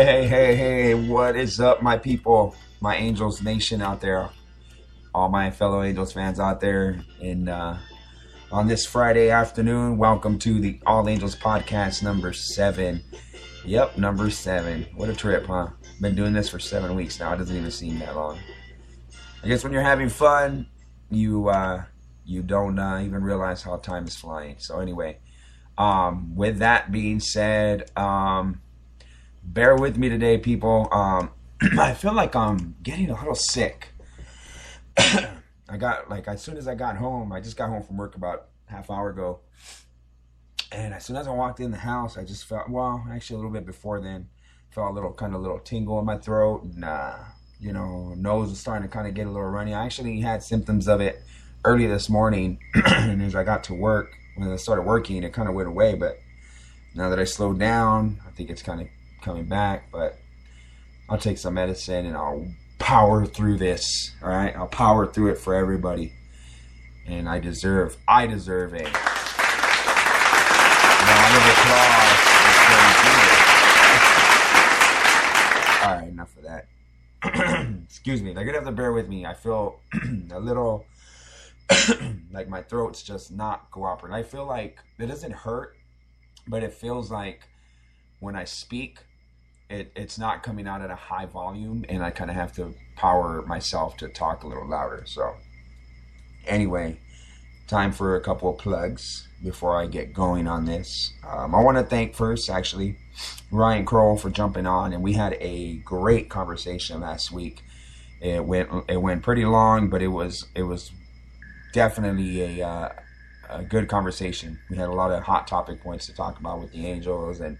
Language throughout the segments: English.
Hey, hey, hey, hey, what is up, my people, my Angels Nation out there, all my fellow Angels fans out there. And uh, on this Friday afternoon, welcome to the All Angels podcast number seven. Yep, number seven. What a trip, huh? Been doing this for seven weeks now. It doesn't even seem that long. I guess when you're having fun, you uh, you don't uh, even realize how time is flying. So anyway, um, with that being said, um, bear with me today, people. Um, I feel like I'm getting a little sick. I got like as soon as I got home, I just got home from work about half hour ago, and as soon as I walked in the house, I just felt well, actually a little bit before then, felt a little kind of little tingle in my throat. Nah, you know, nose was starting to kind of get a little runny. I actually had symptoms of it early this morning, and as I got to work, when I started working, it kind of went away. But now that I slowed down, I think it's kind of coming back, but I'll take some medicine and I'll power through this. All right, I'll power through it for everybody, and I deserve, I deserve a round of applause. All right, enough of that. Excuse me. They're gonna have to bear with me. I feel a little like my throat's just not cooperating. I feel like it doesn't hurt, but it feels like when I speak, it, it's not coming out at a high volume, and I kind of have to power myself to talk a little louder. So, anyway, time for a couple of plugs before I get going on this. Um, I want to thank first, actually, Ryan Kroll for jumping on, and we had a great conversation last week. It went it went pretty long, but it was it was definitely a uh, a good conversation. We had a lot of hot topic points to talk about with the Angels and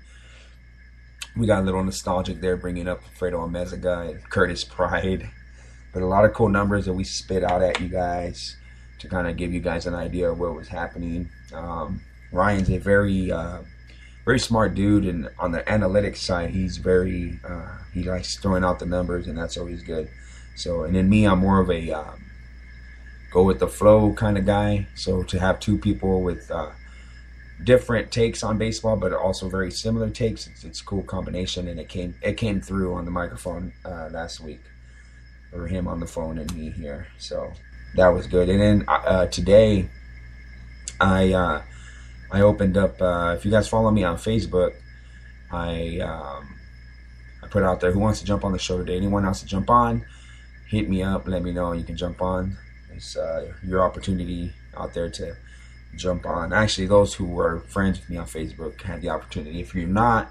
we got a little nostalgic there, bringing up Fredo Amezaga and Curtis Pride. But a lot of cool numbers that we spit out at you guys to kind of give you guys an idea of what was happening. Um, Ryan's a very, uh, very smart dude, and on the analytics side, he's very, uh, he likes throwing out the numbers, and that's always good. So, and then me, I'm more of a um, go with the flow kind of guy. So to have two people with uh, different takes on baseball, but also very similar takes. It's, it's a cool combination, and it came it came through on the microphone uh, last week, or him on the phone and me here. So that was good. And then uh, uh today, I uh, I opened up. Uh, if you guys follow me on Facebook, I um, I put out there who wants to jump on the show today. Anyone else to jump on, hit me up. Let me know. You can jump on. It's uh, your opportunity out there to jump on. Actually, those who were friends with me on Facebook had the opportunity. If you're not,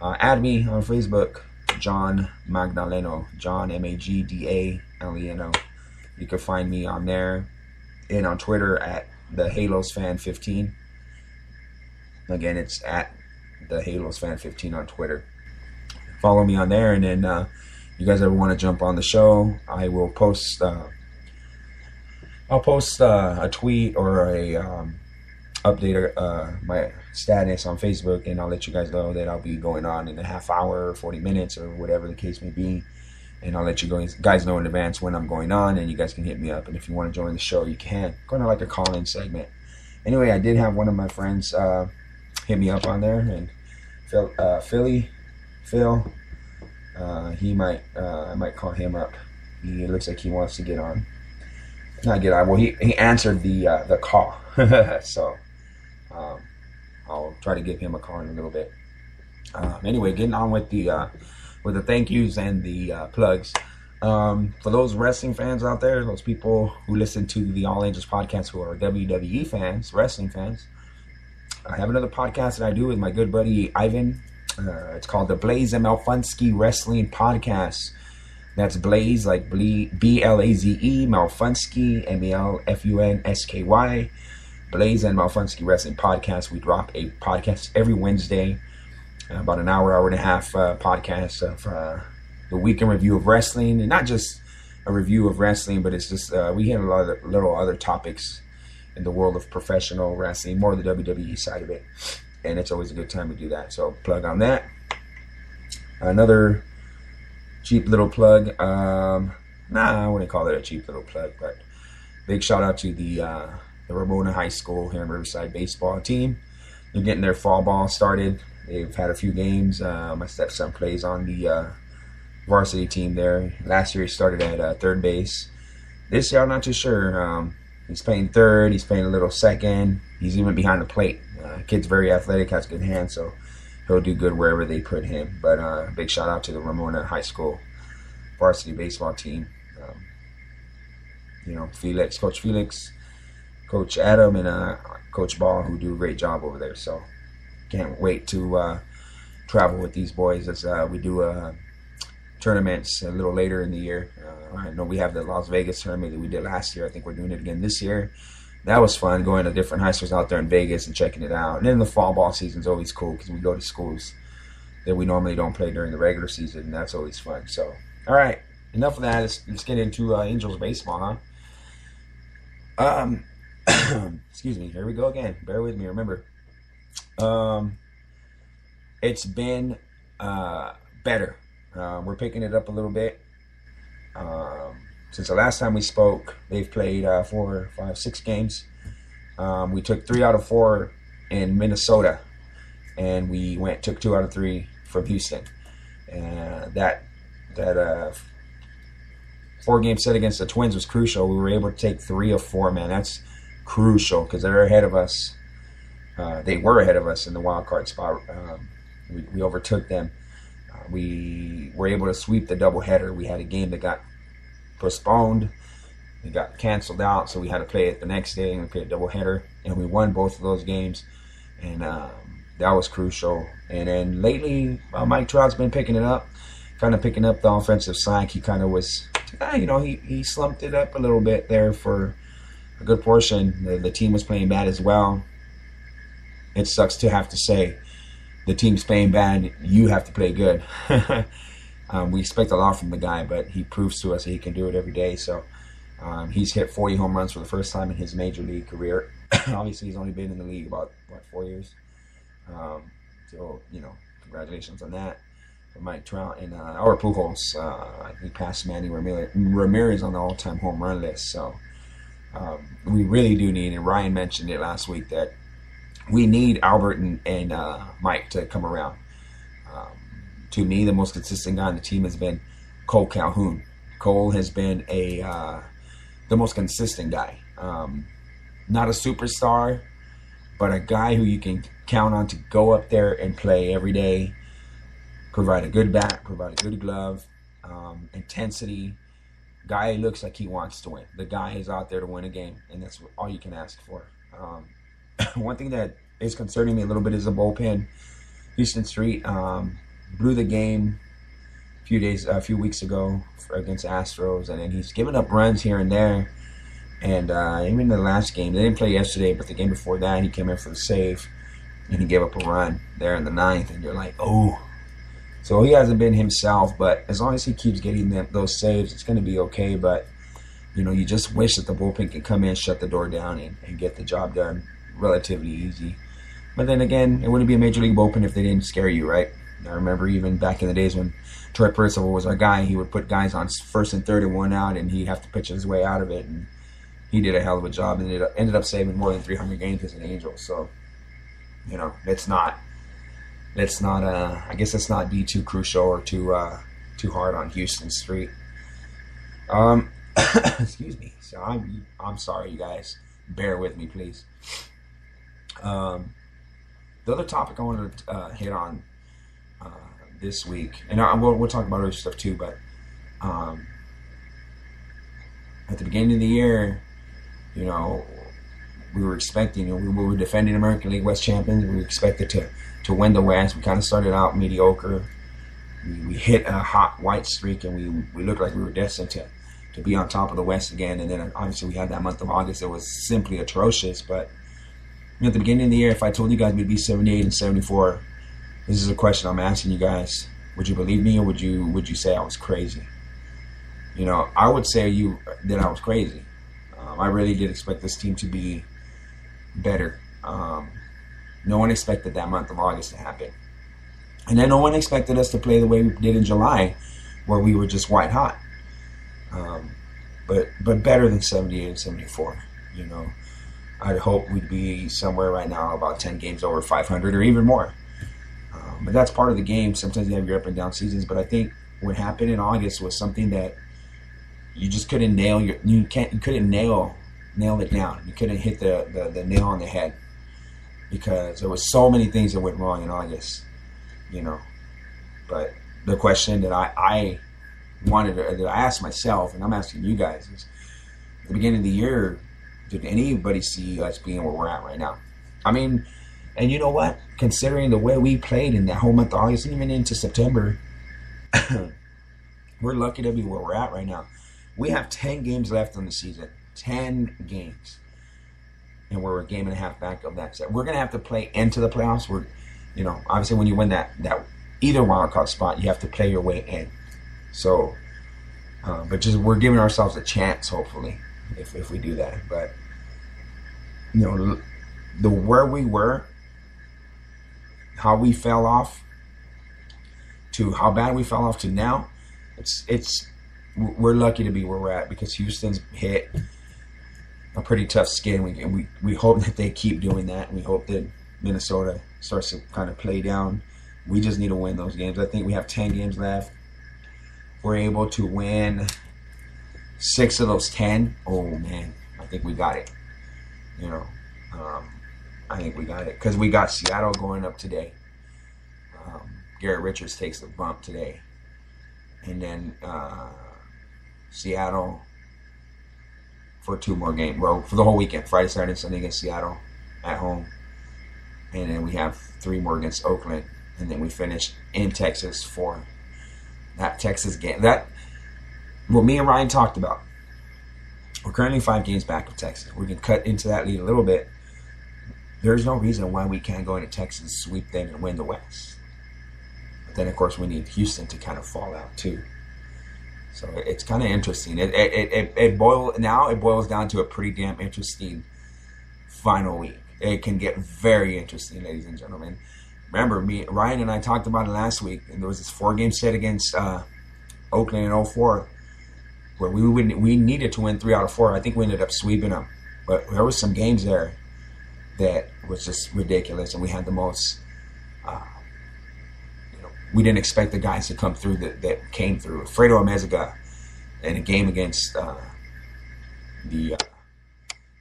uh, add me on Facebook, John Magdaleno, John M A G D A L E N O. You can find me on there and on Twitter at the Halos Fan 15. Again, it's at the Halos Fan 15 on Twitter. Follow me on there, and then uh, you guys ever want to jump on the show, I will post. Uh, I'll post uh, a tweet or a um, update uh, my status on Facebook, and I'll let you guys know that I'll be going on in a half hour, or 40 minutes, or whatever the case may be. And I'll let you guys know in advance when I'm going on, and you guys can hit me up. And if you want to join the show, you can. Kind of like a call-in segment. Anyway, I did have one of my friends uh, hit me up on there, and Phil, uh, Philly, Phil, uh, he might, uh, I might call him up. He looks like he wants to get on not get on. Well, he, he answered the uh, the call, so um, I'll try to give him a call in a little bit. Um, anyway, getting on with the uh, with the thank yous and the uh, plugs. Um, for those wrestling fans out there, those people who listen to the All Angels podcast who are WWE fans, wrestling fans, I have another podcast that I do with my good buddy Ivan Uh, it's called the Blaze and Melfunsky Wrestling Podcast. That's Blaze, like B L A Z E, Melfunsky, M E L F U N S K Y. Blaze and Melfunsky Wrestling Podcast. We drop a podcast every Wednesday, uh, about an hour, hour and a half uh, podcast of uh, the weekend review of wrestling, and not just a review of wrestling, but it's just uh, we hit a lot of little other topics in the world of professional wrestling, more the WWE side of it, and it's always a good time to do that. So plug on that. Another cheap little plug. Um, nah, I wouldn't call it a cheap little plug, but big shout out to the uh, the Ramona High School here in Riverside baseball team. They're getting their fall ball started. They've had a few games. Uh, my stepson plays on the uh, varsity team there. Last year he started at uh, third base. This year I'm not too sure. Um, he's playing third. He's playing a little second. He's even behind the plate. Uh, kid's very athletic, has good hands, so he'll do good wherever they put him. But uh, big shout out to the Ramona High School varsity baseball team. Um, you know, Felix, Coach Felix, Coach Adam, and uh, Coach Ball, who do a great job over there. So can't wait to uh, travel with these boys as uh, we do uh, tournaments a little later in the year. Uh, I know we have the Las Vegas tournament that we did last year. I think we're doing it again this year that was fun going to different high schools out there in Vegas and checking it out. And then the fall ball season is always cool because we go to schools that we normally don't play during the regular season, and that's always fun. So, all right, enough of that. Let's, let's get into uh, Angels baseball, huh? Um, excuse me. Here we go again. Bear with me. Remember, um, it's been uh, better. Uh, we're picking it up a little bit. Um, since the last time we spoke, they've played uh, four, five, six games. Um, we took three out of four in Minnesota, and we went took two out of three from Houston. And that that uh, four game set against the Twins was crucial. We were able to take three of four. Man, that's crucial because they're ahead of us. Uh, they were ahead of us in the wild card spot. Um, we, we, overtook them. Uh, we were able to sweep the doubleheader. We had a game that got postponed. It got canceled out, so we had to play it the next day and we played a doubleheader, and we won both of those games, and um, that was crucial. And then lately, uh, Mike Trout's been picking it up, kind of picking up the offensive side. He kind of was, uh, you know, he, he slumped it up a little bit there for a good portion. The, the team was playing bad as well. It sucks to have to say the team's playing bad. You have to play good. Um, we expect a lot from the guy, but he proves to us that he can do it every day. So um, he's hit 40 home runs for the first time in his major league career. Obviously, he's only been in the league about what four years. Um, so you know, congratulations on that. Mike Trout and uh, our Pujols, uh, he passed Manny Ramirez on the all-time home run list. So um, we really do need, and Ryan mentioned it last week that we need Albert and, and uh, Mike to come around. To me, the most consistent guy on the team has been Cole Calhoun. Cole has been a uh, the most consistent guy. Um, not a superstar, but a guy who you can count on to go up there and play every day, provide a good bat, provide a good glove, um, intensity. Guy looks like he wants to win. The guy is out there to win a game, and that's all you can ask for. Um, one thing that is concerning me a little bit is the bullpen. Huston Street, um, blew the game a few days, a few weeks ago against Astros, and then he's given up runs here and there. And uh, even the last game, they didn't play yesterday, but the game before that, he came in for the save, and he gave up a run there in the ninth, and you're like, oh. So he hasn't been himself, but as long as he keeps getting them, those saves, it's going to be okay. But you know, you just wish that the bullpen could come in, shut the door down, and, and get the job done relatively easy. But then again, it wouldn't be a major league bullpen if they didn't scare you, right? I remember even back in the days when Troy Percival was our guy, he would put guys on first and third and one out, and he'd have to pitch his way out of it. And he did a hell of a job, and up, ended up saving more than 300 games as an Angel. So, you know, it's not, it's not. Uh, I guess it's not be too crucial or too uh, too hard on Huston Street. Um, excuse me. So I'm I'm sorry, you guys. Bear with me, please. Um, the other topic I wanted to uh, hit on uh, this week, and I, we'll, we'll talk about other stuff too. But um, at the beginning of the year, you know, we were expecting, you know, we were defending American League West champions. We expected to to win the West. We kind of started out mediocre. We, we hit a hot white streak, and we we looked like we were destined to to be on top of the West again. And then obviously we had that month of August that was simply atrocious. But at the beginning of the year, if I told you guys we'd be 78 and 74, this is a question I'm asking you guys. Would you believe me, or would you would you say I was crazy? You know, I would say you that I was crazy. Um, I really did expect this team to be better. Um, no one expected that month of August to happen. And then no one expected us to play the way we did in July, where we were just white hot. Um, but but better than 78 and 74. You know, I'd hope we'd be somewhere right now about 10 games over 500 or even more. Um, but that's part of the game. Sometimes you have your up and down seasons. But I think what happened in August was something that you just couldn't nail your you can't you couldn't nail nail it down. You couldn't hit the, the, the nail on the head because there was so many things that went wrong in August, you know. But the question that I, I wanted to, that I asked myself, and I'm asking you guys, is at the beginning of the year, did anybody see us being where we're at right now? I mean, and you know what? Considering the way we played in that whole month of August and even into September, we're lucky to be where we're at right now. We have 10 games left in the season. 10 games. And we're a game and a half back of that set. We're going to have to play into the playoffs. We're, you know, obviously when you win that, that either wild card spot, you have to play your way in. So, uh, but just we're giving ourselves a chance, hopefully, if, if we do that. But, you know, the where we were, how we fell off, to how bad we fell off to now, it's it's we're lucky to be where we're at because Houston's hit a pretty tough skin. We, we, we hope that they keep doing that. And we hope that Minnesota starts to kind of play down. We just need to win those games. I think we have 10 games left. We're able to win six of those 10. Oh, man. I think we got it. You know, um, I think we got it. Because we got Seattle going up today. Um, Garrett Richards takes the bump today. And then uh, Seattle for two more games. Well, for the whole weekend, Friday, Saturday, Sunday against Seattle at home, and then we have three more against Oakland, and then we finish in Texas for that Texas game. That what me and Ryan talked about. We're currently five games back of Texas. We can cut into that lead a little bit. There's no reason why we can't go into Texas, sweep them, and win the West. But then, of course, we need Houston to kind of fall out too. So it's kind of interesting. It it, it, it boil now it boils down to a pretty damn interesting final week. It can get very interesting, ladies and gentlemen. Remember, me Ryan and I talked about it last week, and there was this four game set against uh, Oakland in 04 where we would, we needed to win three out of four. I think we ended up sweeping them, but there was some games there that was just ridiculous, and we had the most. Uh, we didn't expect the guys to come through that, that came through. Fredo Amezaga in a game against uh, the uh,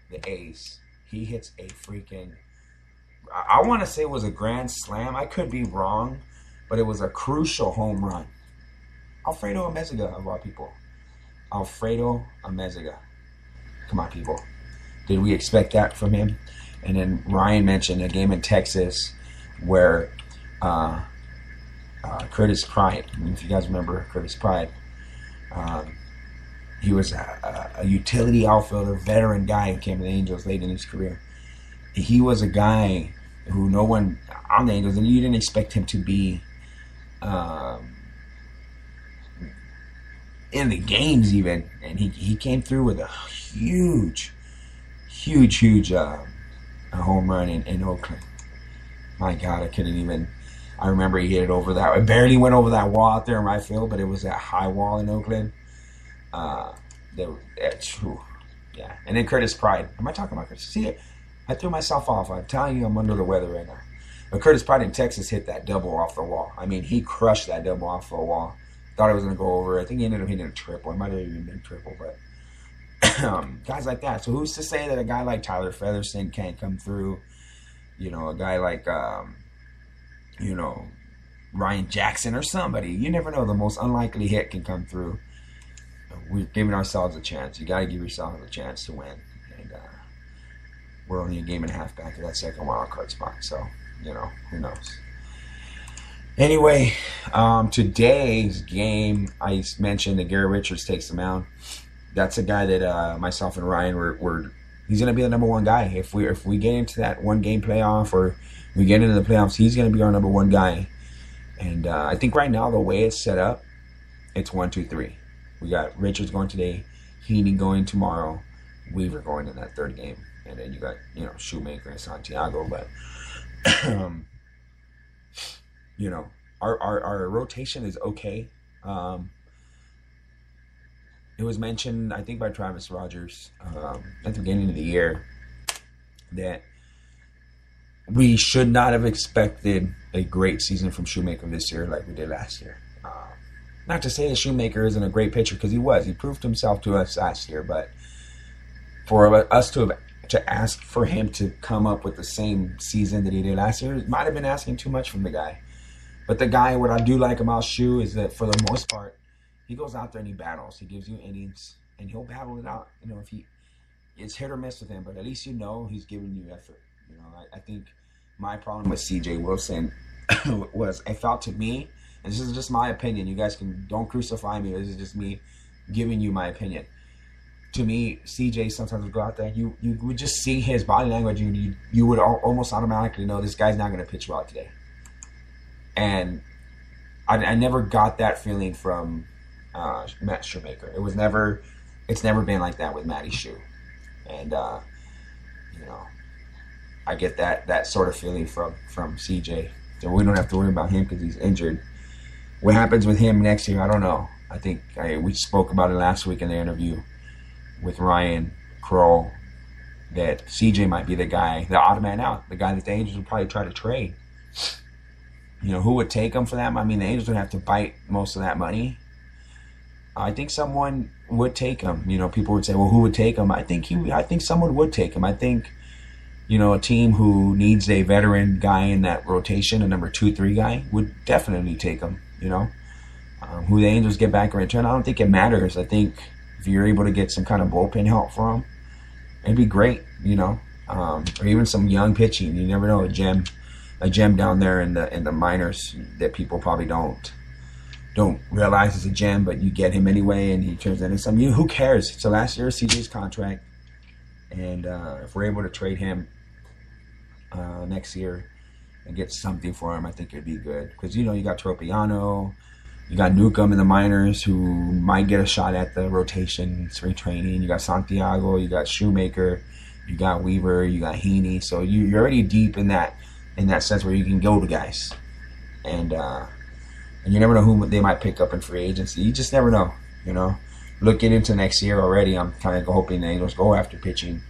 the A's, he hits a freaking. I, I want to say it was a grand slam. I could be wrong, but it was a crucial home run. Alfredo Amezaga of all people. Alfredo Amezaga. Come on, people. Did we expect that from him? And then Ryan mentioned a game in Texas where uh, uh, Curtis Pride. If you guys remember Curtis Pride, um, he was a, a, utility outfielder, veteran guy who came to the Angels late in his career. He was a guy who no one on the Angels, and you didn't expect him to be um, in the games even. And he, he came through with a huge, huge, huge uh, home run in, in Oakland. My God, I couldn't even I remember he hit it over that. It barely went over that wall out there in right field, but it was that high wall in Oakland. Uh, that, yeah. And then Curtis Pride. Am I talking about Curtis? See, I threw myself off. I'm telling you, I'm under the weather right now. But Curtis Pride in Texas hit that double off the wall. I mean, he crushed that double off the wall. Thought it was going to go over. I think he ended up hitting a triple. It might have even been triple, but guys like that. So who's to say that a guy like Tyler Featherston can't come through? You know, a guy like um, you know, Ryan Jackson or somebody. You never know. The most unlikely hit can come through. We're giving ourselves a chance. You got to give yourself a chance to win. And uh, we're only a game and a half back of that second wild card spot. So, you know, who knows? Anyway, um, today's game, I mentioned that Gary Richards takes the mound. That's a guy that uh, myself and Ryan were, were he's going to be the number one guy. If we if we get into that one game playoff or we get into the playoffs, he's going to be our number one guy. And uh, I think right now the way it's set up, it's one, two, three. We got Richards going today, Heaney going tomorrow, Weaver going in that third game, and then you got you know Shoemaker and Santiago. But um, you know our, our our rotation is okay. Um, it was mentioned, I think, by Travis Rogers um, at the beginning of the year that we should not have expected a great season from Shoemaker this year like we did last year. Um, not to say that Shoemaker isn't a great pitcher because he was. He proved himself to us last year, but for us to have to ask for him to come up with the same season that he did last year might have been asking too much from the guy. But the guy, what I do like about Shu is that for the most part, he goes out there and he battles. He gives you innings and he'll battle it out. You know, if he it's hit or miss with him, but at least you know he's giving you effort. You know, I, I think my problem with CJ Wilson was it felt to me, and this is just my opinion. You guys can don't crucify me. This is just me giving you my opinion. To me, CJ sometimes would go out there. You you would just see his body language, and you you would almost automatically know this guy's not going to pitch well today. And I, I never got that feeling from uh, Matt Shoemaker. It was never, it's never been like that with Matty Shoe, and uh, you know, I get that that sort of feeling from from CJ. So we don't have to worry about him because he's injured. What happens with him next year, I don't know. I think I, we spoke about it last week in the interview with Ryan Kroll that CJ might be the guy, the odd man out, the guy that the Angels would probably try to trade. You know, who would take him for that? I mean, the Angels would have to bite most of that money. I think someone would take him. You know, people would say, "Well, who would take him?" I think he. I think someone would take him. I think, you know, a team who needs a veteran guy in that rotation, a number two, three guy, would definitely take him. You know, um, who the Angels get back in return, I don't think it matters. I think if you're able to get some kind of bullpen help from, it'd be great. You know, um, or even some young pitching. You never know a gem, a gem down there in the in the minors that people probably don't don't realize it's a gem, but you get him anyway, and he turns into something. You know, who cares? It's the last year of CJ's contract, and uh, if we're able to trade him uh, next year and get something for him, I think it'd be good. Because you know, you got Tropeano, you got Newcomb in the minors who might get a shot at the rotation spring training. You got Santiago, you got Shoemaker, you got Weaver, you got Heaney. So you, you're already deep in that in that sense where you can go to guys, and. Uh, and you never know who they might pick up in free agency. You just never know, you know. Looking into next year already, I'm kind of hoping the Angels go after pitching,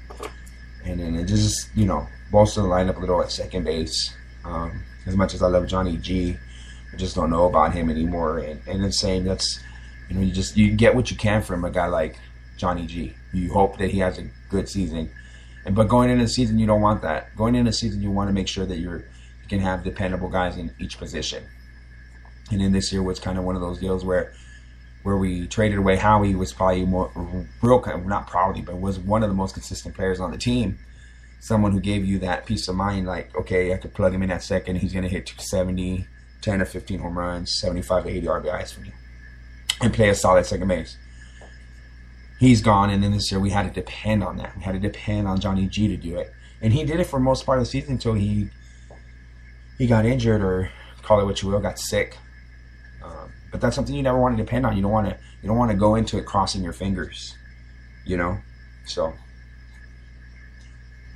and then it just you know bolster the lineup a little at second base. Um, as much as I love Johnny G, I just don't know about him anymore. And and it's saying that's you know you just you get what you can from a guy like Johnny G. You hope that he has a good season, and but going into the season you don't want that. Going into the season you want to make sure that you're you can have dependable guys in each position. And then this year was kind of one of those deals where where we traded away Howie was probably more real not probably but was one of the most consistent players on the team. Someone who gave you that peace of mind, like okay, I could plug him in at second. He's going to hit 270, 10 to 15 home runs, 75 to 80 RBIs for me, and play a solid second base. He's gone, and then this year we had to depend on that. We had to depend on Johnny G to do it, and he did it for most part of the season until he he got injured or call it what you will, got sick but that's something you never want to depend on. You don't want to you don't want to go into it crossing your fingers, you know. So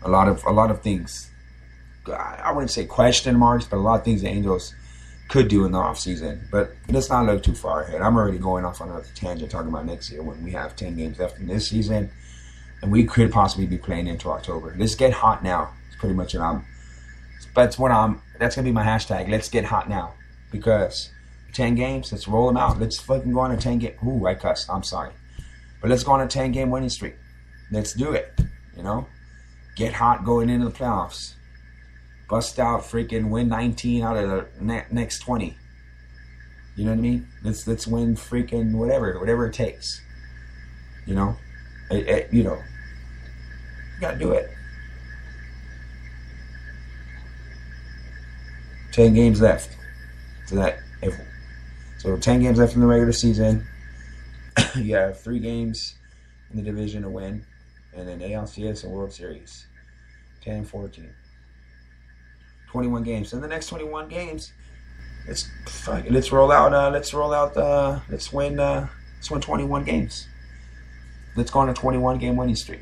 a lot of a lot of things. I wouldn't say question marks, but a lot of things the Angels could do in the off season. But let's not look too far ahead. I'm already going off on another tangent talking about next year when we have 10 games left in this season, and we could possibly be playing into October. Let's get hot now. It's pretty much what I'm. That's what I'm. That's gonna be my hashtag. Let's get hot now because 10 games. Let's roll them out. Let's fucking go on a 10 game. Ooh, I cussed. I'm sorry. But let's go on a 10 game winning streak. Let's do it. You know? Get hot going into the playoffs. Bust out freaking win 19 out of the ne- next 20. You know what I mean? Let's let's win freaking whatever, whatever it takes. You know? It, it, you know. You gotta do it. 10 games left. So that if so, ten games left in the regular season. you have three games in the division to win, and then ALCS and World Series. 10 14. 21 games. In the next 21 games, let's let's roll out uh, let's roll out uh, let's win uh, let's win 21 games. Let's go on a 21 game winning streak.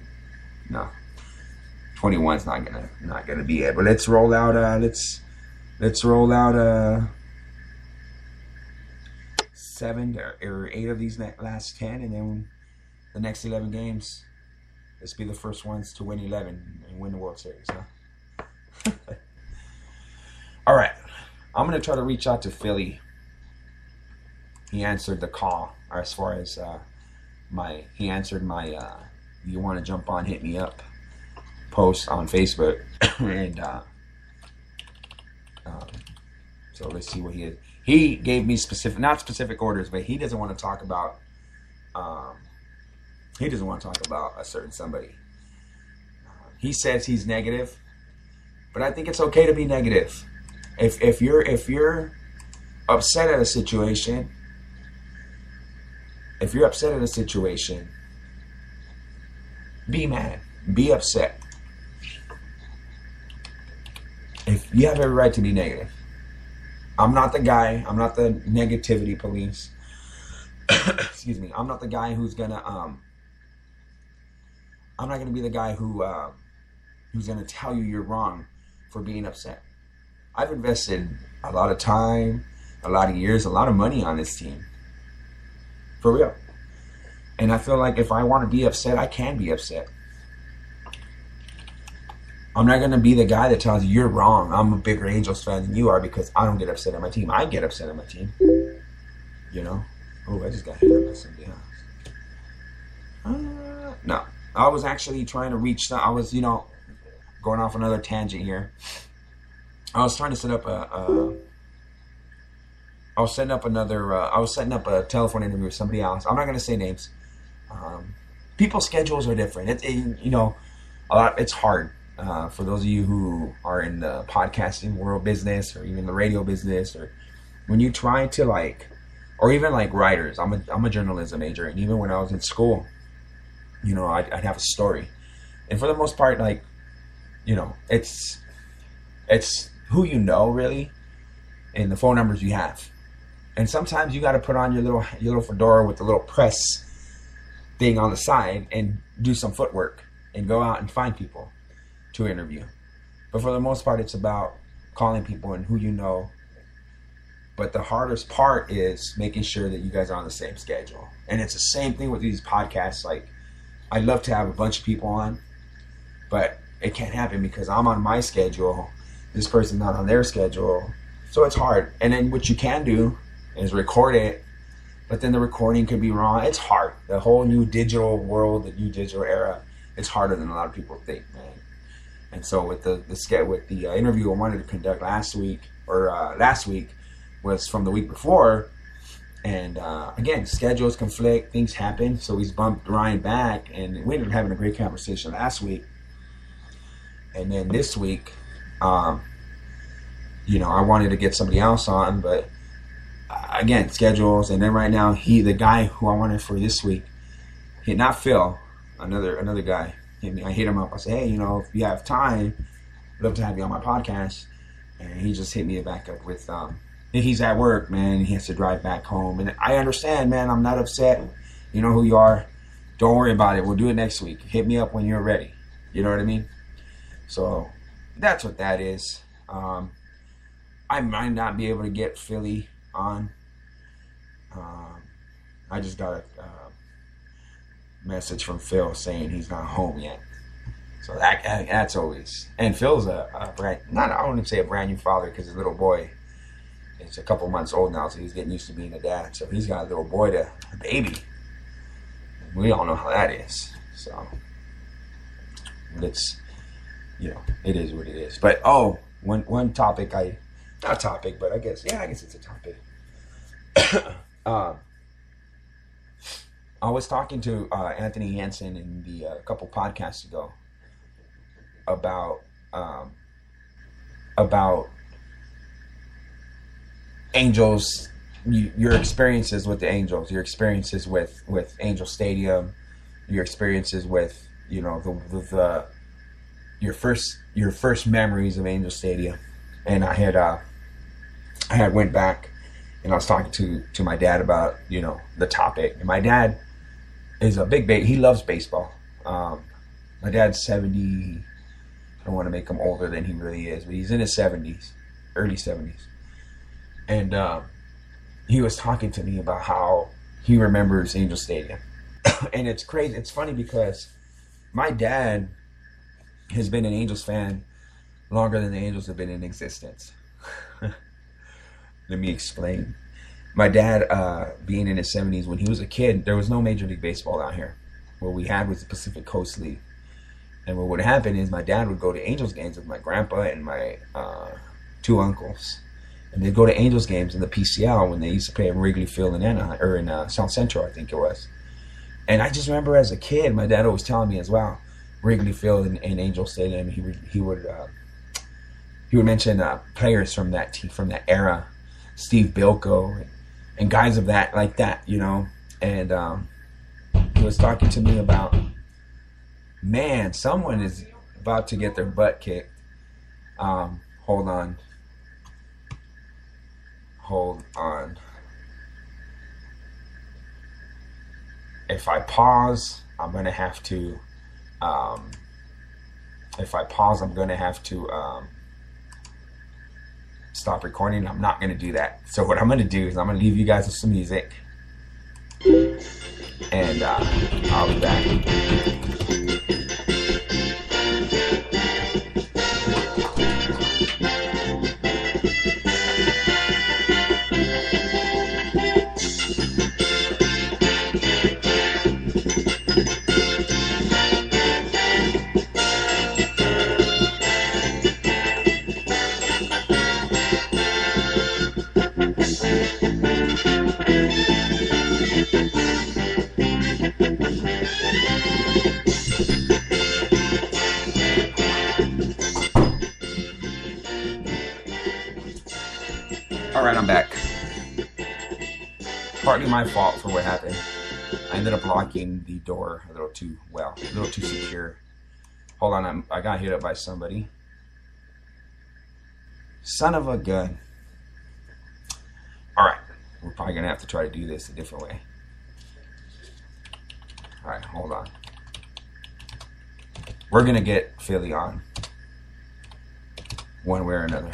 No. 21's not gonna not gonna be it. But let's roll out uh let's let's roll out uh seven or, eight of these last ten and then the next 11 games let's be the first ones to win 11 and win the world series huh? all right. I'm gonna try to reach out to philly. He answered the call as far as uh, my he answered my uh, you want to jump on hit me up post on facebook. And uh, um, so let's see what he is he gave me specific not specific orders but he doesn't want to talk about um, he doesn't want to talk about a certain somebody. He says he's negative but i think it's okay to be negative. If if you're if you're upset at a situation if you're upset at a situation be mad be upset. If you have every right to be negative I'm not the guy. I'm not the negativity police. Excuse me. I'm not the guy who's gonna um. I'm not gonna be the guy who uh, who's gonna tell you you're wrong for being upset. I've invested a lot of time, a lot of years, a lot of money on this team. For real. And I feel like if I want to be upset, I can be upset. I'm not gonna be the guy that tells you you're wrong. I'm a bigger Angels fan than you are because I don't get upset at my team. I get upset at my team. You know? Oh, I just got hit by somebody else. No, I was actually trying to reach. I was, you know, going off another tangent here. I was trying to set up a. a I was setting up another. Uh, I was setting up a telephone interview with somebody else. I'm not going to say names. Um, people's schedules are different. It's it, you know, a lot. It's hard uh, for those of you who are in the podcasting world business or even the radio business or when you try to like or even like writers i'm a, I'm a journalism major and even when i was in school you know I'd, I'd have a story. And for the most part like you know it's it's who you know really and the phone numbers you have. And sometimes you got to put on your little your little fedora with the little press thing on the side and do some footwork and go out and find people to interview. But for the most part, it's about calling people and who you know. But the hardest part is making sure that you guys are on the same schedule. And it's the same thing with these podcasts. Like, I'd love to have a bunch of people on, but it can't happen because I'm on my schedule. This person's not on their schedule. So it's hard. And then what you can do is record it, but then the recording could be wrong. It's hard. The whole new digital world, the new digital era, it's harder than a lot of people think, man. And so with the the with the uh, interview I wanted to conduct last week or uh, last week was from the week before, and uh, again schedules conflict, things happen. So he's bumped Ryan back, and we ended up having a great conversation last week. And then this week, um, you know, I wanted to get somebody else on, but uh, again schedules. And then right now, he the guy who I wanted for this week, he not Phil, another another guy me. I hit him up. I said, hey, you know, if you have time, I'd love to have you on my podcast. And he just hit me back up with, um, he's at work, man. He has to drive back home. And I understand, man. I'm not upset. You know who you are. Don't worry about it. We'll do it next week. Hit me up when you're ready. You know what I mean? So that's what that is. Um, I might not be able to get Philly on. Um, I just got a uh, message from Phil saying he's not home yet. So that that's always and Phil's a, a brand not I wouldn't say a brand new father because his little boy is a couple months old now, so he's getting used to being a dad. So he's got a little boy to a baby. We all know how that is. So it's you know it is what it is. But oh, one one topic I not topic, but I guess yeah, I guess it's a topic. um, I was talking to uh, Anthony Hansen in the uh, couple podcasts ago about um, about Angels, you, your experiences with the Angels, your experiences with with Angel Stadium, your experiences with you know the, the, the your first your first memories of Angel Stadium, and I had uh, I had went back and I was talking to to my dad about you know the topic, and my dad is a big ba- he loves baseball. Um, my dad's seventy. I don't want to make him older than he really is, but he's in his seventies, early seventies, and um, he was talking to me about how he remembers Angel Stadium, and it's crazy. It's funny because my dad has been an Angels fan longer than the Angels have been in existence. Let me explain. My dad, uh, being in his 70s, when he was a kid, there was no Major League Baseball out here. What we had was the Pacific Coast League. And what would happen is my dad would go to Angels games with my grandpa and my uh, two uncles. And they'd go to Angels games in the PCL when they used to play at Wrigley Field in Anaheim, or in uh, South Central, I think it was. And I just remember as a kid, my dad always telling me as well, Wrigley Field and, and Angel Stadium, he would he would uh, he would mention uh, players from that team, from that era, Steve Bilko and, guys of that like that, you know. And um, he was talking to me about, man, someone is about to get their butt kicked. Um, hold on, hold on. If I pause, I'm gonna have to um, if I pause, I'm to have to um, stop recording. I'm not going to do that. So what I'm going to do is I'm going to leave you guys with some music, and uh, I'll be back. All right, I'm back. Partly my fault for what happened. I ended up locking the door a little too well, a little too secure. Hold on, I'm, I got hit up by somebody. Son of a gun. All right, we're probably gonna have to try to do this a different way. All right, hold on. We're gonna get Philly on one way or another.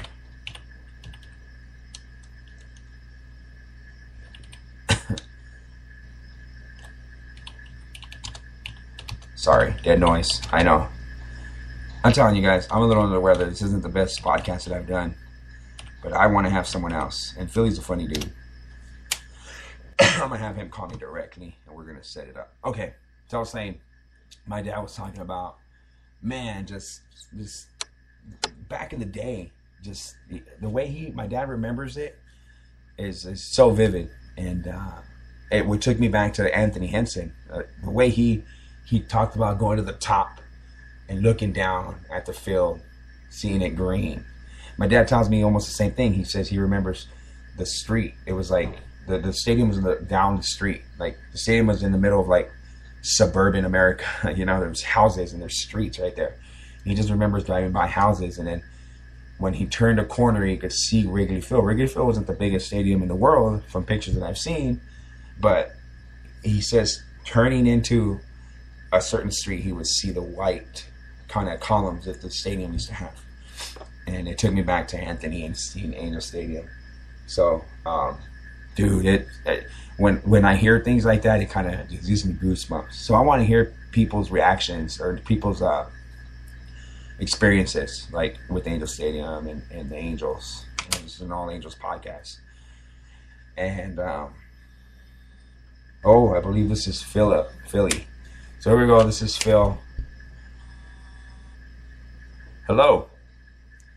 Sorry, dead noise. I know. I'm telling you guys, I'm a little under the weather. This isn't the best podcast that I've done, but I want to have someone else. And Philly's a funny dude. I'm gonna have him call me directly, and we're gonna set it up. Okay. So I was saying, my dad was talking about, man, just just back in the day, just the, the way he, my dad remembers it, is is so vivid, and uh, it would took me back to Anthony Henson, uh, the way he he talked about going to the top and looking down at the field, seeing it green. My dad tells me almost the same thing. He says he remembers the street. It was like the, the stadium was the, down the street. Like the stadium was in the middle of like suburban America. You know, there's houses and there's streets right there. And he just remembers driving by houses and then when he turned a corner, he could see Wrigley Field. Wrigley Field wasn't the biggest stadium in the world from pictures that I've seen, but he says turning into a certain street, he would see the white kind of columns that the stadium used to have. And it took me back to Anthony and Angel Stadium. So, um, dude, it, it, when when I hear things like that, it kind of gives me goosebumps. So I want to hear people's reactions or people's uh, experiences, like with Angel Stadium and, and the Angels. This is an All Angels podcast. And um, oh, I believe this is Philip, Philly. So here we go. This is Phil. Hello.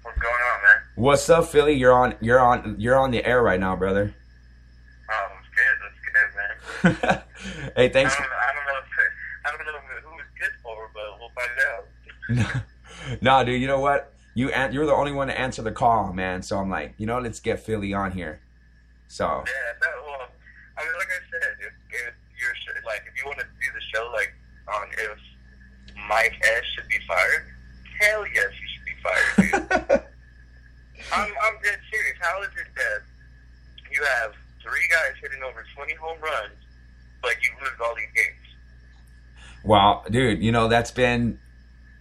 What's going on, man? What's up, Philly? You're on. You're on. You're on the air right now, brother. Oh, that's good. That's good, man. Hey, thanks. I don't, I don't know. If, I don't know who it's good for, but we'll find out. no, dude. You know what? You an- you're the only one to answer the call, man. So I'm like, you know, let's get Philly on here. So Yeah, no, well, I mean, like I said, if, if you're sh- like, if you want to do the show like on if Mike S should be fired, hell yes, he should be fired, dude. I'm, I'm dead serious. How is it that you have three guys hitting over 20 home runs, but you lose all these games? Well, dude, you know that's been.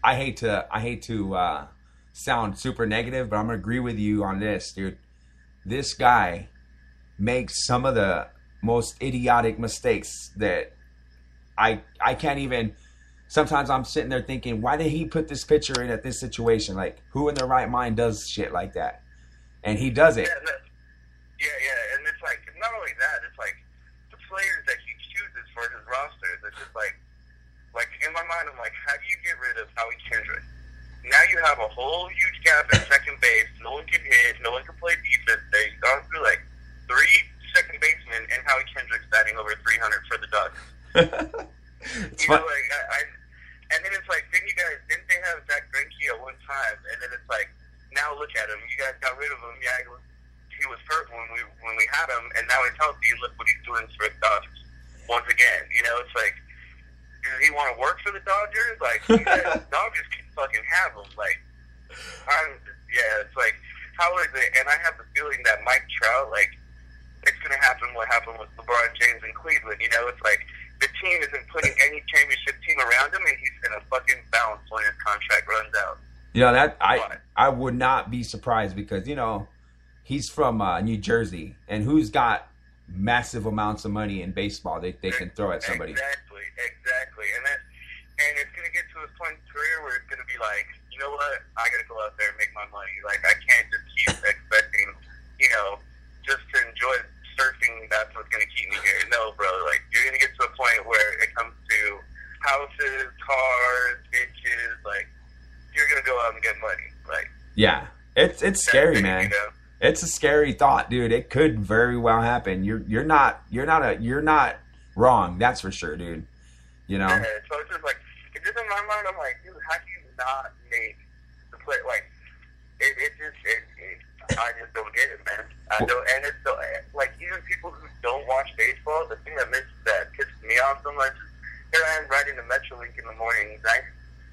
I hate to. I hate to uh, sound super negative, but I'm gonna agree with you on this, dude. This guy makes some of the most idiotic mistakes that I I can't even. Sometimes I'm sitting there thinking, why did he put this pitcher in at this situation? Like, who in their right mind does shit like that? And he does it. Yeah, yeah, yeah, and it's like not only that, it's like the players that he chooses for his roster. It's just like, like in my mind, I'm like, how do you get rid of Howie Kendrick? Now you have a whole huge gap at second base. No one can hit. No one can play defense. They've gone through like three second basemen, and Howie Kendrick's batting over 300 for the it's You know, like I, I, and then it's like, then you guys didn't they have Zack Greinke at one time, and then it's like, now look at him. You guys got rid of him. Yeah, he was, hurt when we when we had him, and now he's healthy. Look what he's doing for the Dodgers once again. You know, it's like, does he want to work for the Dodgers? Like, guys, Dodgers can fucking have him. Like, I'm, yeah, it's like, how is it? And I have the feeling that Mike Trout, like, it's gonna happen. What happened with LeBron James in Cleveland? You know, it's like the team isn't putting any championship team around him, and he's gonna fucking bounce when his contract runs out. You know that I? I would not be surprised because you know he's from uh, New Jersey and who's got massive amounts of money in baseball they they can throw at somebody. Exactly, exactly, and that, and it's gonna get to a point in career where it's gonna be like, you know what? I gotta go out there and make my money. Like I can't just keep expecting, you know, just to enjoy surfing. That's what's gonna keep me here. No, bro. Like you're gonna get to a point where it comes to houses, cars, bitches. Like you're gonna go out and get money. Like Yeah, it's it's scary, man. You know? It's a scary thought, dude. It could very well happen. You're you're not you're not a you're not wrong. That's for sure, dude. You know. Yeah, so it's just like, it's just in my mind, I'm like, dude, how do you not make the play? Like, it, it just, it, it, I just don't get it, man. I don't, and it's so, like, even people who don't watch baseball, the thing that makes that pisses me off so much here I am riding the Metrolink in the mornings. I,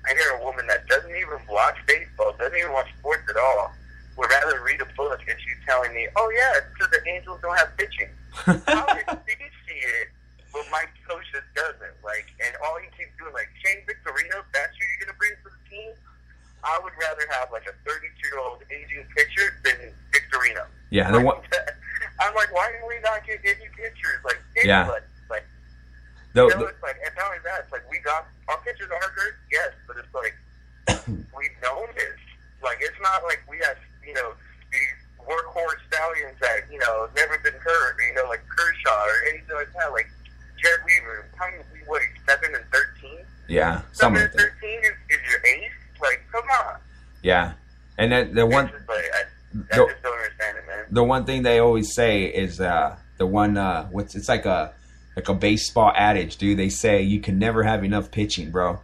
I hear a woman that doesn't even watch baseball, doesn't even watch sports at all, would rather read a book, and she's telling me, oh, yeah, it's because the Angels don't have pitching. Did she see it? But Mike Scioscia doesn't. Like, and all he keeps doing, like, Shane Victorino, that's who you're going to bring to the team? I would rather have, like, a 32-year-old aging pitcher than Victorino. yeah, the Like, one I'm like, why didn't we not get any pitchers? Like, Yeah. Like, you know, the- it's like, and not only that, it's like, we got, our pitchers are good, yes, but it's like, we've known this. Like, it's not like we have, you know, these workhorse stallions that, you know, have never been hurt, you know, like Kershaw or anything like that. Like, Jered Weaver, how many, what, 7 and 13? yeah, 7 and 13 is, is your ace? Like, come on. Yeah, and then the one just like, I, I the, just don't understand it, man. the one thing they always say is uh the one uh what's it's like a like a baseball adage, dude. They say you can never have enough pitching, bro.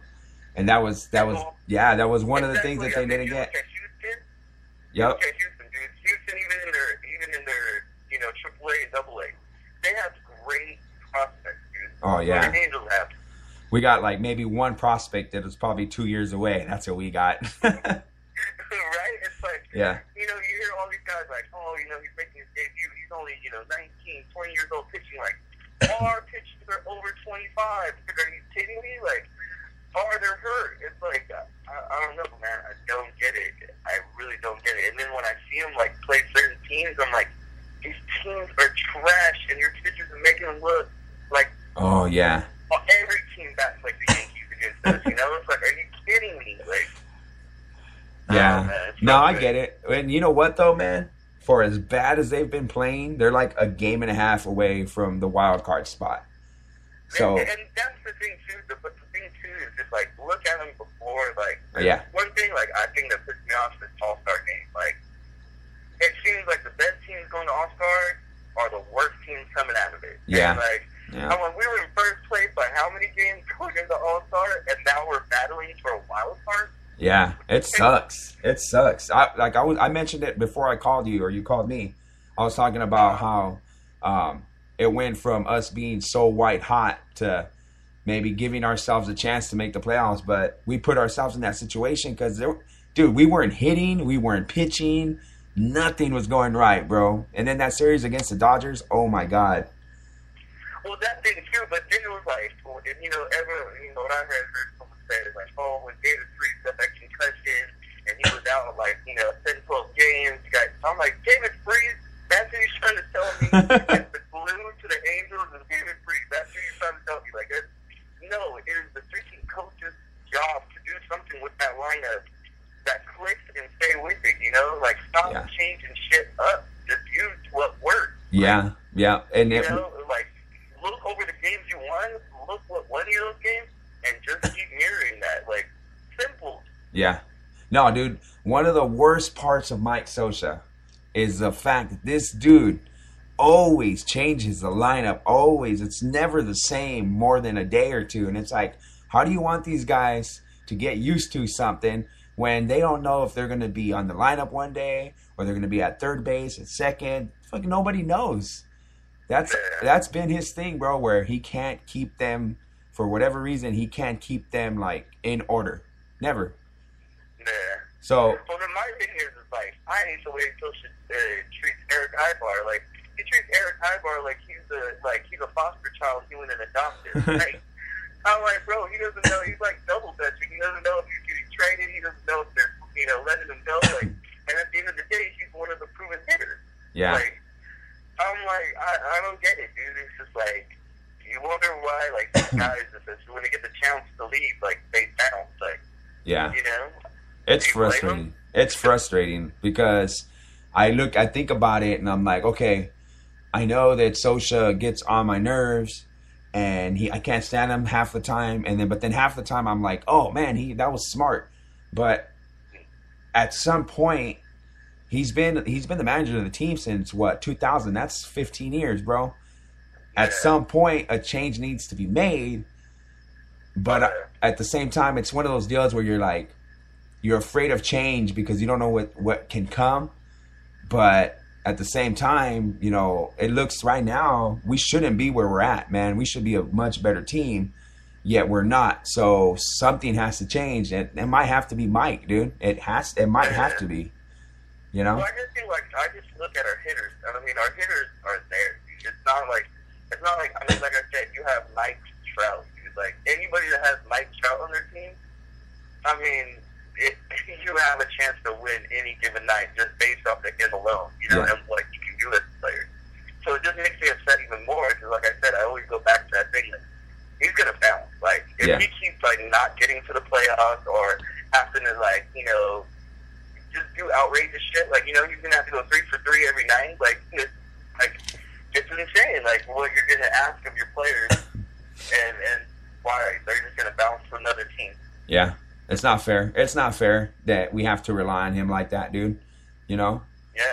And that was that was yeah, that was one of the things that they didn't mean, you get. Look at Houston, Yep. Look at Houston, dude. Houston, even in their even in their you know Triple A, Double A, they have great prospects, dude. Oh yeah. The Angels have. We got like maybe one prospect that was probably two years away. And that's what we got. right? It's like Yeah. you know you hear all these guys like, oh, you know he's making his debut. He's only you know 19, 20 years old pitching. Like all our pitchers are over 25. Are you kidding me? Like. Or they're hurt. It's like I, I don't know, man. I don't get it. I really don't get it. And then when I see them like play certain teams, I'm like, these teams are trash, and your pitchers are making them look like oh yeah. every team bats like the Yankees against us. You know, it's like, are you kidding me? Like, Yeah. man, No, I get it. And you know what though, man? For as bad as they've been playing, they're like a game and a half away from the wild card spot. So and, and that's the thing too. The, but the thing too is just like look at them before. Like Yeah. like I think that pissed me off is All Star game. Like it seems like the best teams going to All Star are the worst teams coming out of it. Yeah. And like yeah. I mean, we were in first place by how many games going into All Star, and now we're battling for a wild card. Yeah, it sucks. It sucks. I like I was I mentioned it before I called you or you called me. I was talking about how um, it went from us being so white hot to maybe giving ourselves a chance to make the playoffs. But we put ourselves in that situation because, dude, we weren't hitting, we weren't pitching, nothing was going right, bro. And then that series against the Dodgers, oh my god. Well, that thing too, but then it was like, and you know, ever, you know, what I heard, heard someone say is like, oh, when David Freese got that concussion and he was out like, you know, 10, 12 games, guys, I'm like, David Freese, that's what he's trying to tell me. the glue to the Angels is David Freese. That's what he's trying to tell me. Like, it's, no, it is the freaking coach's job to do something with that lineup that clicks and stay with it, you know? Like, stop Yeah. changing shit up. Just use what works. Yeah, yeah, and You it, know, like look over the games you won, look what won you those games, and just keep mirroring that. Like simple. Yeah. No, dude, one of the worst parts of Mike Scioscia is the fact that this dude always changes the lineup. Always. It's never the same more than a day or two. And it's like, how do you want these guys to get used to something when they don't know if they're going to be on the lineup one day or they're going to be at third base, at second? Fucking nobody knows. That's that's been his thing, bro, where he can't keep them for whatever reason, he can't keep them like in order. Never. So Well, then my thing is, is like I hate the way Coach uh, treats Erick Aybar. Like he treats Erick Aybar like he's a like he's a foster child he went and adopted. Like I'm like, bro, he doesn't know. He's like double dutching. He doesn't know if he's getting traded. He doesn't know if they're you know letting him go. Like, and at the end of the day, he's one of the proven hitters. yeah, Like, I'm like, I, I don't get it, dude. It's just like, you wonder why, like, these guys, if when they get the chance to leave, like, they bounce. Like, yeah. you know? It's Do you blame frustrating. It's frustrating because I look, I think about it, and I'm like, okay, I know that Scioscia gets on my nerves, and he, I can't stand him half the time, and then, but then half the time, I'm like, oh man, he that was smart, but at some point, he's been he's been the manager of the team since what 2000. That's 15 years, bro. At some point, a change needs to be made, but at the same time, it's one of those deals where you're like, you're afraid of change because you don't know what what can come, but at the same time, you know, it looks right now we shouldn't be where we're at, man. We should be a much better team, yet we're not. So something has to change, and it might have to be Mike, dude. It has. It might have to be. You know? Well, I just feel like, I just look at our hitters. I mean, our hitters are there. It's not like, it's not like, I mean, like I said, you have Mike Trout. Dude. Like, anybody that has Mike Trout on their team, I mean, it, you have a chance to win any given night just based off the hit alone, you know, Yeah. and what you can do as a player. So it just makes me upset even more because, like I said, I always go back to that thing that he's going to bounce. Like, if Yeah. he keeps, like, not getting to the playoffs or having to, like, you know, just do outrageous shit, like, you know, he's going to have to go three for three every night. Like, it's, like, it's insane, like, what you're going to ask of your players and, and why they're just going to bounce to another team. Yeah. It's not fair. It's not fair that we have to rely on him like that, dude. You know? Yeah,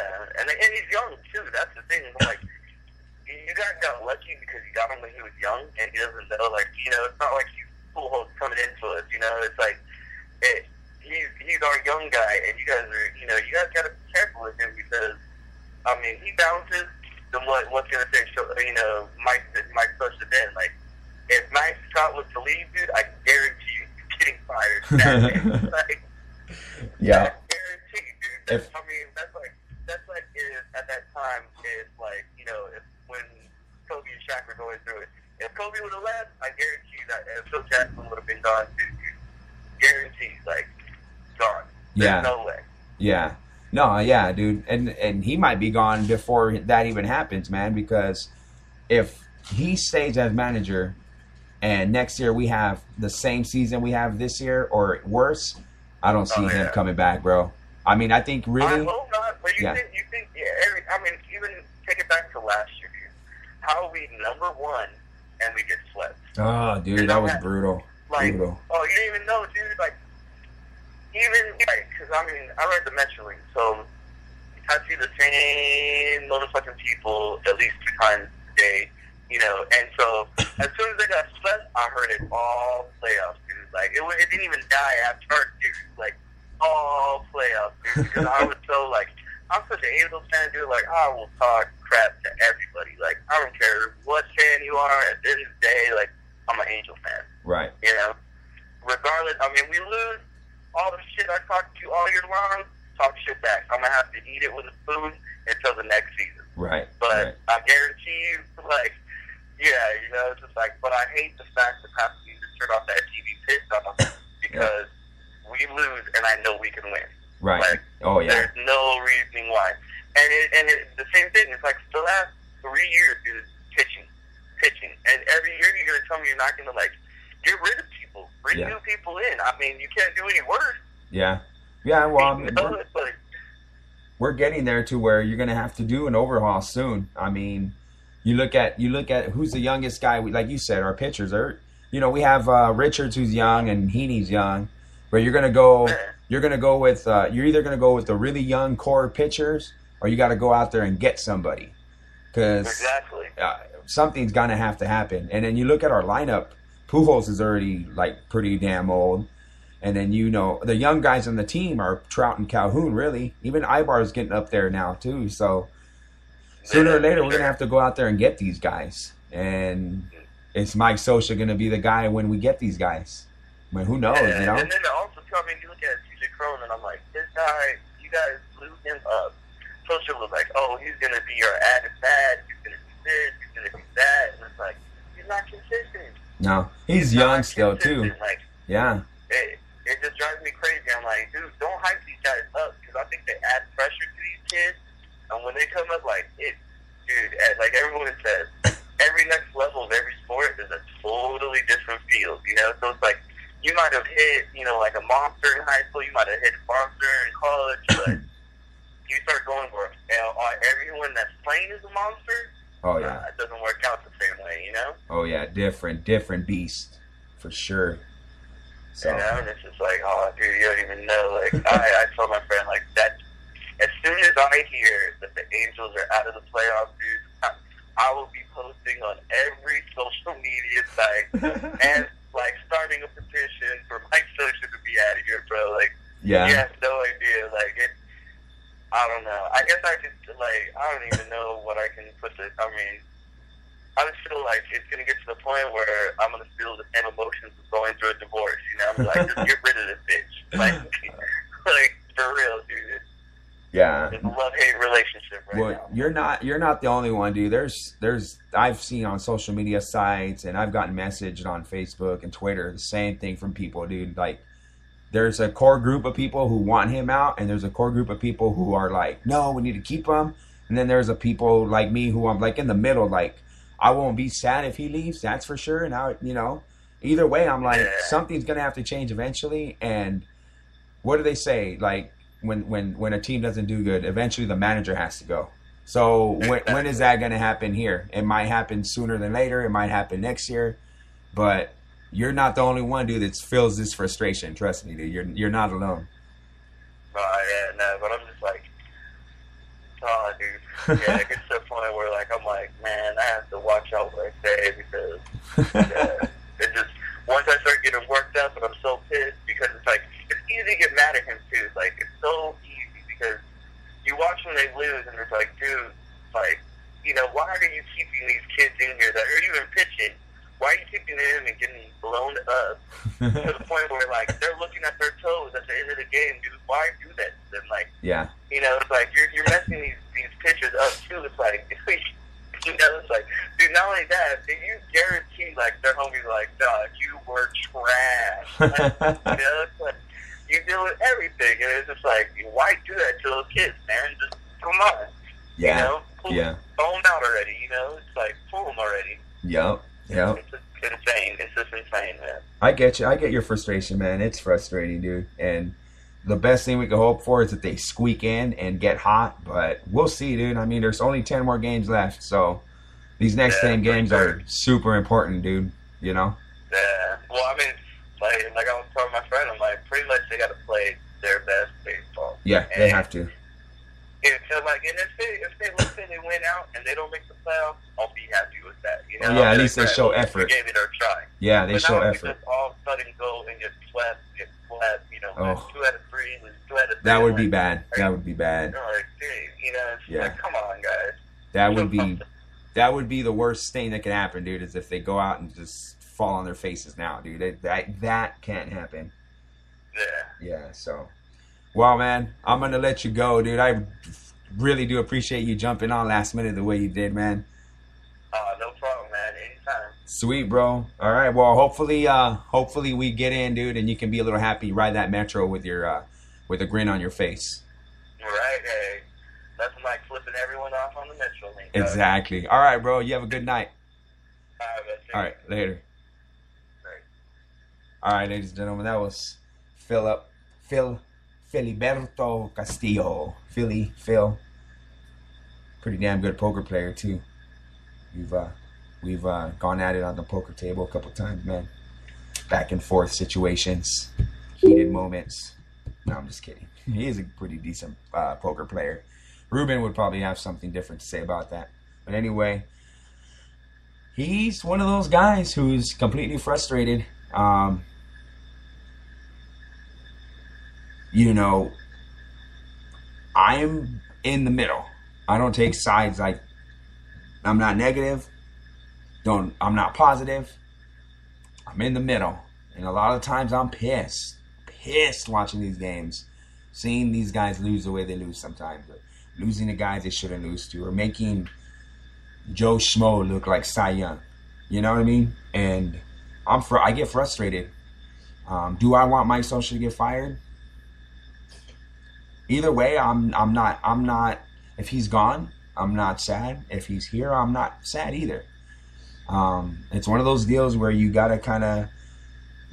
and and he's young too. That's the thing. Like, you you guys got lucky because you got him when he was young, and he doesn't know. Like, you know, it's not like he's full host coming into us. You know, it's like it, he's he's our young guy, and you guys are, you know, you guys got to be careful with him because, I mean, he bounces. Then what what's gonna say? so- You know, Mike Mike pushed it in. Like, if Mike Scott was to leave, dude, I guarantee you, he's getting fired. That, like, Yeah. guaranteed, dude. That's, If- I mean, that's like that's like is at that time is like you know if when Kobe and Shaq were going through it. If Kobe would have left, I guarantee you that if Phil Jackson would have been gone too. dude. Guaranteed, like gone. There's Yeah. no way. Yeah. No, yeah, dude. And and he might be gone before that even happens, man, because if he stays as manager and next year we have the same season we have this year or worse, I don't see Oh, him coming back, bro. I mean, I think really. I hope not. But you Yeah. think you think yeah, every, I mean, even take it back to last year. How are we number one and we get swept? Oh, dude, that was brutal. Like, Brutal. oh, you didn't even know, dude. Like, even like, cause I mean, I read the Metrolink, so I see the same motherfucking people at least two times a day, you know. And so as soon as they got swept, I heard it all playoffs, dude. Like, it, it didn't even die after, dude. Like, all playoffs, dude. Because I was so like, I'm such an Angels fan, dude. Like, I will talk crap to everybody. Like, I don't care what fan you are. At the end of the day, like, I'm an Angel fan. Right. You know, regardless. I mean, we lose all the shit I talked to you all year long. Talk shit back. I'm gonna have to eat it with a spoon until the next season. Right. But right. I guarantee you, like, yeah, you know, it's just like. But I hate the fact that have to turn off that TV pissed off because we lose, and I know we can win. Right. Like, oh yeah. There's no reasoning why. And it, and it, the same thing. It's like the last three years, dude, pitching, pitching, and every year you're gonna tell me you're not gonna like get rid of people, bring Yeah. new people in. I mean, you can't do any worse. Yeah. Yeah. Well, I mean, we're, we're getting there to where you're gonna have to do an overhaul soon. I mean, you look at you look at who's the youngest guy. We, like you said, our pitchers are. You know, we have uh, Richards who's young and Heaney's young, but you're gonna go. You're gonna go with. Uh, you're either gonna go with the really young core pitchers, or you got to go out there and get somebody, because exactly. uh, something's gonna have to happen. And then you look at our lineup. Pujols is already like pretty damn old. And then you know the young guys on the team are Trout and Calhoun. Really, even Aybar is getting up there now too. So sooner or later, we're gonna have to go out there and get these guys. And is Mike Scioscia gonna be the guy when we get these guys? I mean, who knows? Yeah, You know? And then also, too, I mean, you look at TJ Cronin, and I'm like, this guy, you guys blew him up. Scioscia was like, oh, he's going to be your added bad. He's going to be this. He's going to do that. And it's like, he's not consistent. No, he's He's young still too. Like, Yeah, it, it just drives me crazy. I'm like, dude, don't hype these guys up because I think they add pressure to these kids. And when they come up, like, it, dude, as- like everyone says, every next level of every sport is a totally different field, you know? So it's like, you might have hit, you know, like a monster in high school, you might have hit a monster in college, but you start going where you know, uh, everyone that's playing is a monster, oh uh, yeah, it doesn't work out the same way, you know? oh yeah, different, different beast for sure. So You know, and it's just like, oh, dude, you don't even know. Like, I, I told my friend, like, that, as I hear that the Angels are out of the playoffs, dude, I, will be posting on every social media site and, like, starting a petition for Mike Scioscia to be out of here, bro. Like, yeah, you have no idea. Like, it, I don't know. I guess I could, like, I don't even know what I can put this, I mean, I just feel like it's gonna get to the point where I'm gonna feel the same emotions of going through a divorce. You know, I'm like, just get rid of this bitch. Like, like for real, dude. Yeah. It's a love hate relationship right Well, now. you're not you're not the only one, dude. There's there's I've seen on social media sites and I've gotten messaged on Facebook and Twitter the same thing from people, dude. Like there's a core group of people who want him out and there's a core group of people who are like, "No, we need to keep him." And then there's a people like me who I'm like in the middle like I won't be sad if he leaves, that's for sure. And I, you know, either way I'm like something's going to have to change eventually and what do they say? Like when when when a team doesn't do good, eventually the manager has to go. So when when is that going to happen here? It might happen sooner than later. It might happen next year, but you're not the only one, dude, that feels this frustration. Trust me, dude. You're you're not alone. Oh yeah, no, but I'm just like, oh, dude. Yeah, it gets to a point where like I'm like, man, I have to watch out what I say because yeah, it just once I start getting worked up, and I'm so pissed because it's like it's easy to get mad at him too. It's like it's so easy because you watch when they lose, and it's like, dude, like you know, why are you keeping these kids in here that are even pitching? Why are you keeping them and getting blown up to the point where like they're looking at their toes at the end of the game, dude? Why do that? to them? like yeah, you know, it's like you're you're messing these these pitchers up too. It's like you know, it's like dude. Not only that, but you guarantee like their homies like, dog, you were trash. Like, you know, it's like you deal with everything, and it's just like why do that to those kids, man? Just come on, yeah, you know, pull, yeah, phone out already. You know, it's like pull them already. yep, yep. It's, it's insane. It's just insane, man. I get you. I get your frustration, man. It's frustrating, dude. And the best thing we can hope for is that they squeak in and get hot. But we'll see, dude. I mean, there's only ten more games left, so these next Yeah, ten games are super important, dude. You know? Yeah. Well, I mean, like like I was telling my friend, I'm like, pretty much they got to play their best baseball. Yeah, they have to. So, like, and if they if they let's say they win out and they don't make the playoffs, I'll be happy with that. You know? Oh, yeah, at least they show effort." We gave it our try. Yeah, they but show effort. just all of a sudden go and get swept, get swept. You know, Oh. two out of three, lose two out of three. That would be bad. That would be bad. You know, Yeah. Like, come on, guys. That would be that would be the worst thing that could happen, dude. Is if they go out and just fall on their faces now, dude. That that, that can't happen. Yeah. Yeah. So, well, man, I'm gonna let you go, dude. I really do appreciate you jumping on last minute the way you did, man. Uh, no problem, man. Anytime. Sweet, bro. All right. Well, hopefully, uh, hopefully we get in, dude, and you can be a little happy, ride that metro with your, uh, with a grin on your face. Right, hey. Nothing like flipping everyone off on the Metrolink. Exactly. All right, bro. You have a good night. All right. All right. Later. All right, ladies and gentlemen, that was Philip, Phil, Filiberto Castillo, Philly, Phil. Pretty damn good poker player too. We've uh, we've uh, gone at it on the poker table a couple times, man. Back and forth situations, heated moments. No, I'm just kidding. He is a pretty decent uh, poker player. Ruben would probably have something different to say about that. But anyway, he's one of those guys who's completely frustrated. Um, you know, I'm in the middle. I don't take sides. Like, I'm not negative. Don't. I'm not positive. I'm in the middle, and a lot of times I'm pissed, pissed watching these games, seeing these guys lose the way they lose sometimes, losing the guys they shouldn't lose to, or making Joe Schmo look like Cy Young. You know what I mean? And I'm fr- I get frustrated. Um, do I want Mike Scioscia to get fired? Either way, I'm I'm not I'm not. If he's gone, I'm not sad. If he's here, I'm not sad either. Um, it's one of those deals where you gotta kind of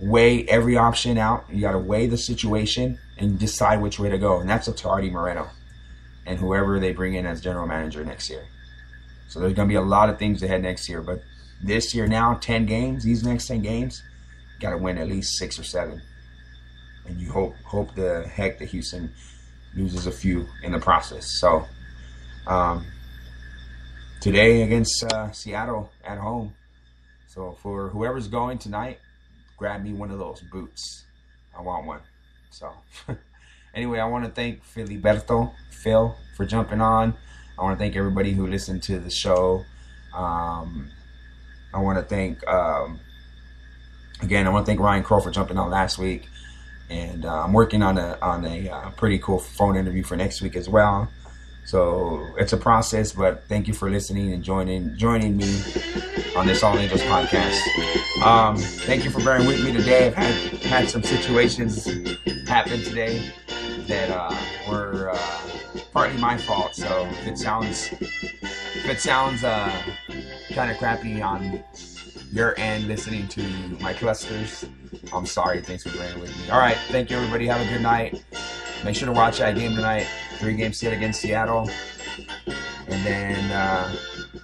weigh every option out. You gotta weigh the situation and decide which way to go. And that's up to Artie Moreno and whoever they bring in as general manager next year. So there's gonna be a lot of things ahead next year. But this year now, ten games. These next ten games, got to win at least six or seven. And you hope hope the heck that Houston loses a few in the process. So um, today against uh, Seattle at home. So for whoever's going tonight, grab me one of those boots. I want one. So anyway, I want to thank Filiberto, Phil, for jumping on. I want to thank everybody who listened to the show. Um, I want to thank um, again. I want to thank Ryan Crow for jumping on last week, and uh, I'm working on a on a uh, pretty cool phone interview for next week as well. So it's a process, but thank you for listening and joining joining me on this All Angels podcast. Um, thank you for bearing with me today. I've had had some situations happen today that uh, were uh, partly my fault. So if it sounds if it sounds uh, kind of crappy on your end listening to my clusters, I'm sorry. Thanks for bearing with me. All right, thank you everybody. Have a good night. Make sure to watch that game tonight. Three game set against Seattle, and then uh,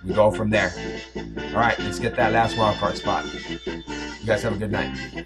we go from there. All right, let's get that last wild card spot. You guys have a good night.